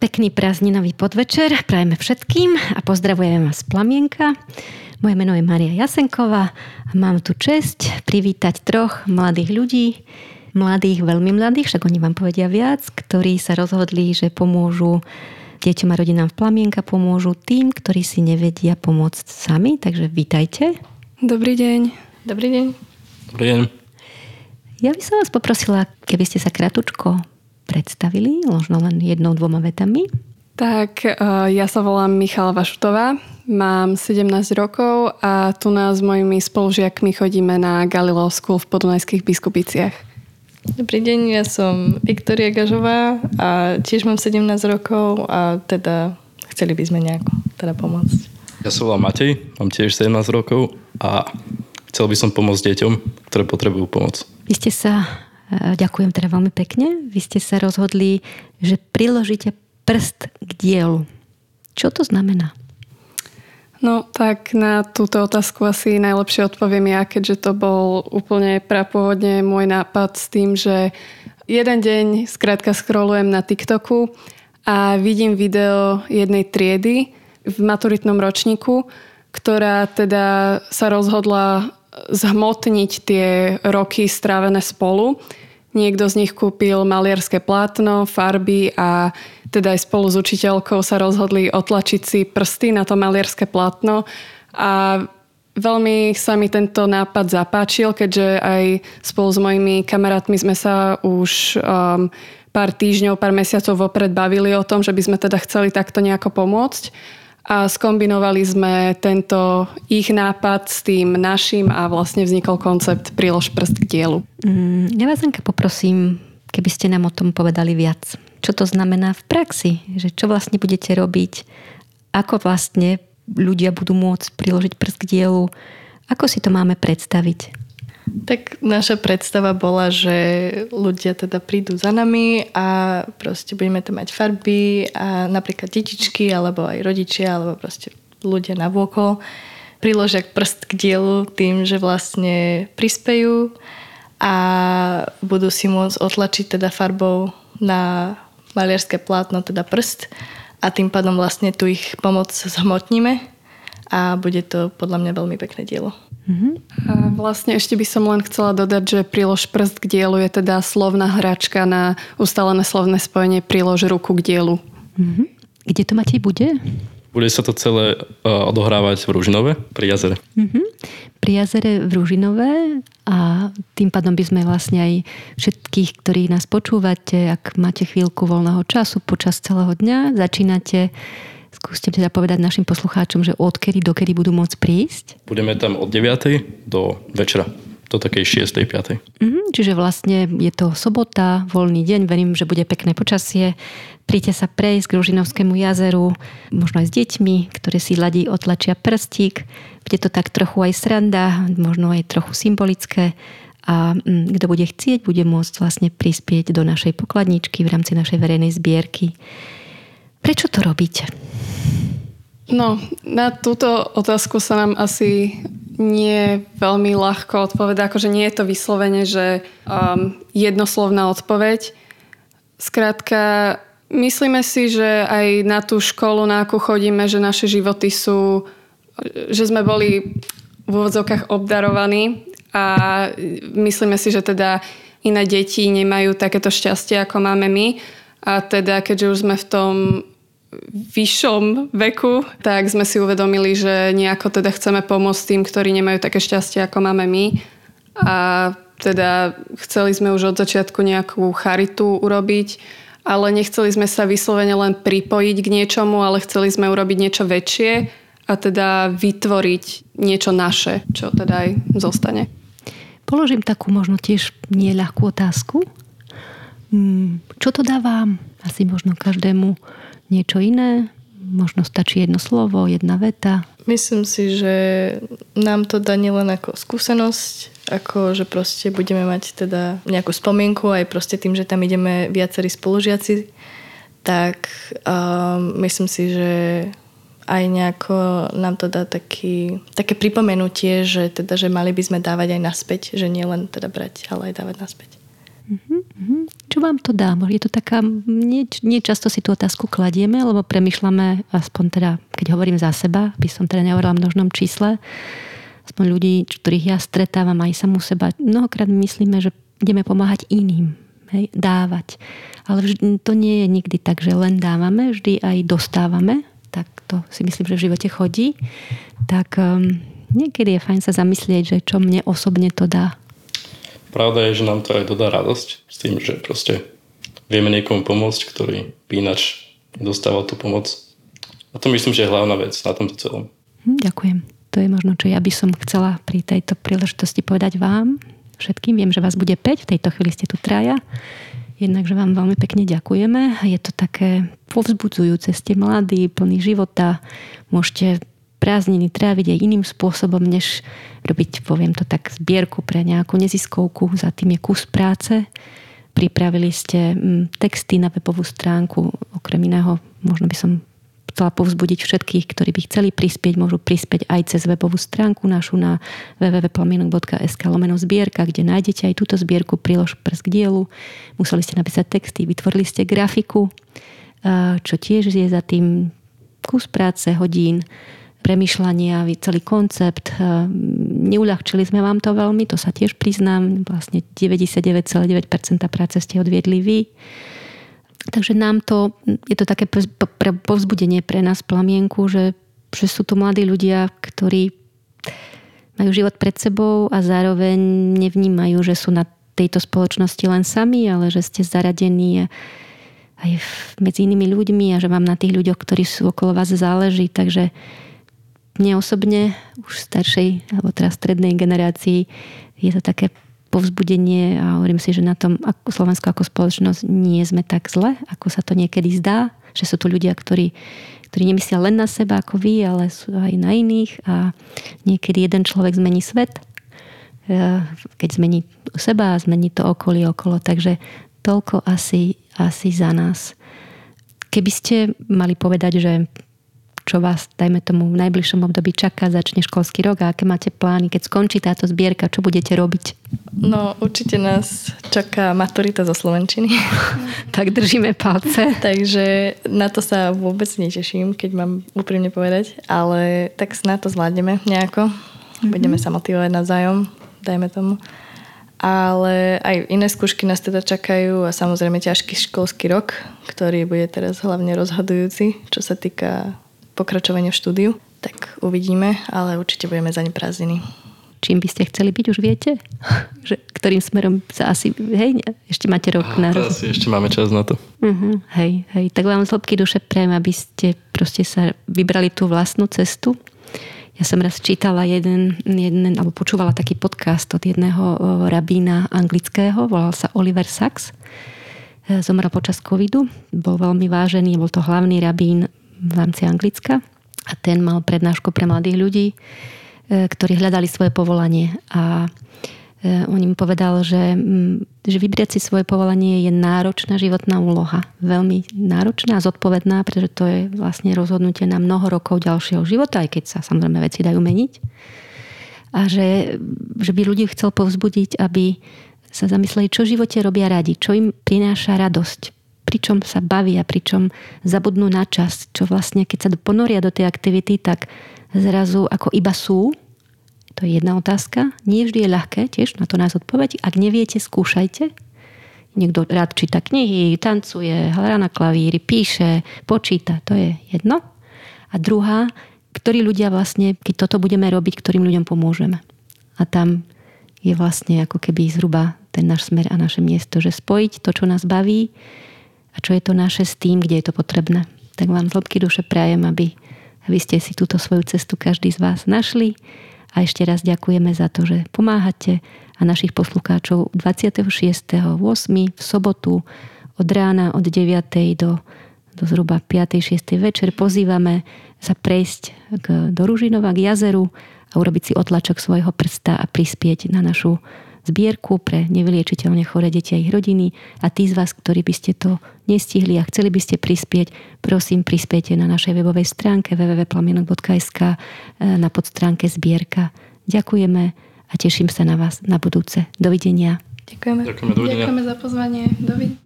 Pekný prázdninový podvečer prajeme všetkým a pozdravujeme vás z Plamienka. Moje meno je Maria Jasenková a mám tu čest privítať troch mladých ľudí, mladých, veľmi mladých, však oni vám povedia viac, ktorí sa rozhodli, že pomôžu deťom a rodinám v Plamienka, pomôžu tým, ktorí si nevedia pomôcť sami. Takže vítajte. Dobrý deň. Dobrý deň. Dobrý deň. Ja by som vás poprosila, keby ste sa kratučko predstavili, možno len jednou, dvoma vetami? Tak, e, ja sa volám Michala Vašutová, mám 17 rokov a tu nás s mojimi spolužiakmi chodíme na Galileo School v Podunajských biskupiciach. Dobrý deň, ja som Viktoria Gažová a tiež mám 17 rokov a teda chceli by sme nejako teda pomôcť. Ja som volám Matej, mám tiež 17 rokov a chcel by som pomôcť deťom, ktoré potrebujú pomoc. Vy ste sa ďakujem teda veľmi pekne. Vy ste sa rozhodli, že priložíte prst k dielu. Čo to znamená? No tak na túto otázku asi najlepšie odpoviem ja, keďže to bol úplne prapôvodne môj nápad s tým, že jeden deň skrátka scrollujem na TikToku a vidím video jednej triedy v maturitnom ročníku, ktorá teda sa rozhodla zhmotniť tie roky strávené spolu Niekto z nich kúpil malierské plátno, farby a teda aj spolu s učiteľkou sa rozhodli otlačiť si prsty na to malierské plátno. A veľmi sa mi tento nápad zapáčil, keďže aj spolu s mojimi kamarátmi sme sa už um, pár týždňov, pár mesiacov vopred bavili o tom, že by sme teda chceli takto nejako pomôcť a skombinovali sme tento ich nápad s tým našim a vlastne vznikol koncept Prilož prst k dielu. Mm, ja vás Anka poprosím, keby ste nám o tom povedali viac. Čo to znamená v praxi? Že čo vlastne budete robiť? Ako vlastne ľudia budú môcť priložiť prst k dielu? Ako si to máme predstaviť? Tak naša predstava bola, že ľudia teda prídu za nami a proste budeme tam mať farby a napríklad detičky alebo aj rodičia alebo proste ľudia na vôkol priložia prst k dielu tým, že vlastne prispejú a budú si môcť otlačiť teda farbou na maliarské plátno, teda prst a tým pádom vlastne tu ich pomoc zhmotníme a bude to podľa mňa veľmi pekné dielo. Mm-hmm. A vlastne ešte by som len chcela dodať, že prílož prst k dielu je teda slovná hračka na ustalené slovné spojenie prílož ruku k dielu. Mm-hmm. Kde to Matej bude? Bude sa to celé uh, odohrávať v Ružinove pri jazere. Mm-hmm. Pri jazere v Ružinové a tým pádom by sme vlastne aj všetkých, ktorí nás počúvate, ak máte chvíľku voľného času počas celého dňa, začínate Skúste teda povedať našim poslucháčom, že odkedy dokedy budú môcť prísť? Budeme tam od 9. do večera do takej 6. 5. Mm, čiže vlastne je to sobota, voľný deň, verím, že bude pekné počasie. Príďte sa prejsť k Ružinovskému jazeru, možno aj s deťmi, ktoré si ladí otlačia prstík. Bude to tak trochu aj sranda, možno aj trochu symbolické a mm, kto bude chcieť, bude môcť vlastne prispieť do našej pokladničky v rámci našej verejnej zbierky. Prečo to robíte? No, na túto otázku sa nám asi nie veľmi ľahko odpoveda, akože nie je to vyslovene, že um, jednoslovná odpoveď. Skrátka, myslíme si, že aj na tú školu, na akú chodíme, že naše životy sú, že sme boli v úvodzovkách obdarovaní a myslíme si, že teda iné deti nemajú takéto šťastie, ako máme my. A teda, keďže už sme v tom vyššom veku, tak sme si uvedomili, že nejako teda chceme pomôcť tým, ktorí nemajú také šťastie, ako máme my. A teda chceli sme už od začiatku nejakú charitu urobiť, ale nechceli sme sa vyslovene len pripojiť k niečomu, ale chceli sme urobiť niečo väčšie a teda vytvoriť niečo naše, čo teda aj zostane. Položím takú možno tiež nieľahkú otázku. Hmm, čo to dá vám? Asi možno každému niečo iné? Možno stačí jedno slovo, jedna veta? Myslím si, že nám to dá nielen ako skúsenosť, ako že proste budeme mať teda nejakú spomienku aj proste tým, že tam ideme viacerí spolužiaci, tak um, myslím si, že aj nejako nám to dá taký, také pripomenutie, že, teda, že mali by sme dávať aj naspäť, že nie len teda brať, ale aj dávať naspäť. Uh-huh. Čo vám to dá? Je to taká, nie, nie často si tú otázku kladieme, lebo premyšľame, aspoň teda, keď hovorím za seba, by som teda nehovorila v množnom čísle, aspoň ľudí, ktorých ja stretávam aj samú seba, mnohokrát myslíme, že ideme pomáhať iným, hej, dávať. Ale vždy, to nie je nikdy tak, že len dávame, vždy aj dostávame, tak to si myslím, že v živote chodí. Tak um, niekedy je fajn sa zamyslieť, že čo mne osobne to dá. Pravda je, že nám to aj dodá radosť s tým, že proste vieme niekomu pomôcť, ktorý by ináč dostával tú pomoc. A to myslím, že je hlavná vec na tomto celom. Hm, ďakujem. To je možno, čo ja by som chcela pri tejto príležitosti povedať vám všetkým. Viem, že vás bude 5, v tejto chvíli ste tu traja. Jednak, že vám veľmi pekne ďakujeme. Je to také povzbudzujúce, ste mladí, plný života. Môžete prázdniny tráviť aj iným spôsobom, než robiť, poviem to tak, zbierku pre nejakú neziskovku. Za tým je kus práce. Pripravili ste mm, texty na webovú stránku. Okrem iného, možno by som chcela povzbudiť všetkých, ktorí by chceli prispieť, môžu prispieť aj cez webovú stránku našu na www.plamienok.sk lomeno zbierka, kde nájdete aj túto zbierku prílož prsk dielu. Museli ste napísať texty, vytvorili ste grafiku, čo tiež je za tým kus práce, hodín premyšľania, celý koncept. E, neuľahčili sme vám to veľmi, to sa tiež priznám. Vlastne 99,9% práce ste odviedli vy. Takže nám to, je to také povzbudenie pre nás plamienku, že, že sú tu mladí ľudia, ktorí majú život pred sebou a zároveň nevnímajú, že sú na tejto spoločnosti len sami, ale že ste zaradení aj medzi inými ľuďmi a že vám na tých ľuďoch, ktorí sú okolo vás záleží. Takže mne osobne, už staršej, alebo teraz strednej generácii, je to také povzbudenie a hovorím si, že na tom ako Slovensko ako spoločnosť nie sme tak zle, ako sa to niekedy zdá, že sú tu ľudia, ktorí, ktorí nemyslia len na seba ako vy, ale sú aj na iných a niekedy jeden človek zmení svet, e, keď zmení seba a zmení to okolie okolo. Takže toľko asi, asi za nás. Keby ste mali povedať, že čo vás, dajme tomu, v najbližšom období čaká, začne školský rok a aké máte plány, keď skončí táto zbierka, čo budete robiť? No určite nás čaká maturita zo Slovenčiny. tak držíme palce. Takže na to sa vôbec neteším, keď mám úprimne povedať, ale tak na to zvládneme nejako. Mm-hmm. Budeme sa motivovať navzájom, dajme tomu. Ale aj iné skúšky nás teda čakajú a samozrejme ťažký školský rok, ktorý bude teraz hlavne rozhodujúci, čo sa týka pokračovanie v štúdiu, tak uvidíme, ale určite budeme za ne prázdniny. Čím by ste chceli byť, už viete? že, ktorým smerom sa asi, hej, ešte máte rok na roz... Asi ešte máme čas na to. Uh-huh, hej, hej, tak vám z hĺbky duše prejem, aby ste proste sa vybrali tú vlastnú cestu. Ja som raz čítala jeden, jeden alebo počúvala taký podcast od jedného rabína anglického, volal sa Oliver Sacks. E, zomrel počas covidu, bol veľmi vážený, bol to hlavný rabín v rámci Anglicka a ten mal prednášku pre mladých ľudí, e, ktorí hľadali svoje povolanie a e, on im povedal, že, že vybrieť si svoje povolanie je náročná životná úloha. Veľmi náročná a zodpovedná, pretože to je vlastne rozhodnutie na mnoho rokov ďalšieho života, aj keď sa samozrejme veci dajú meniť. A že, že by ľudí chcel povzbudiť, aby sa zamysleli, čo v živote robia radi, čo im prináša radosť, pričom sa bavia, pričom zabudnú na čas, čo vlastne keď sa ponoria do tej aktivity, tak zrazu ako iba sú. To je jedna otázka. Nie vždy je ľahké, tiež na to nás odpoveď. Ak neviete, skúšajte. Niekto rád číta knihy, tancuje, hrá na klavíri, píše, počíta. To je jedno. A druhá, ktorí ľudia vlastne, keď toto budeme robiť, ktorým ľuďom pomôžeme. A tam je vlastne ako keby zhruba ten náš smer a naše miesto, že spojiť to, čo nás baví, a čo je to naše s tým, kde je to potrebné. Tak vám z hĺbky duše prajem, aby, aby ste si túto svoju cestu každý z vás našli a ešte raz ďakujeme za to, že pomáhate a našich poslucháčov 26.8. v sobotu od rána od 9. do, do zhruba 5. 6. večer pozývame sa prejsť k, do Ružinova, k jazeru a urobiť si otlačok svojho prsta a prispieť na našu zbierku pre nevyliečiteľne choré deti a ich rodiny a tí z vás, ktorí by ste to nestihli a chceli by ste prispieť, prosím prispiejte na našej webovej stránke www.plamienok.sk e, na podstránke zbierka. Ďakujeme a teším sa na vás na budúce. Dovidenia. Ďakujeme. Ďakujeme, dovidenia. Ďakujeme za pozvanie. Dovidenia.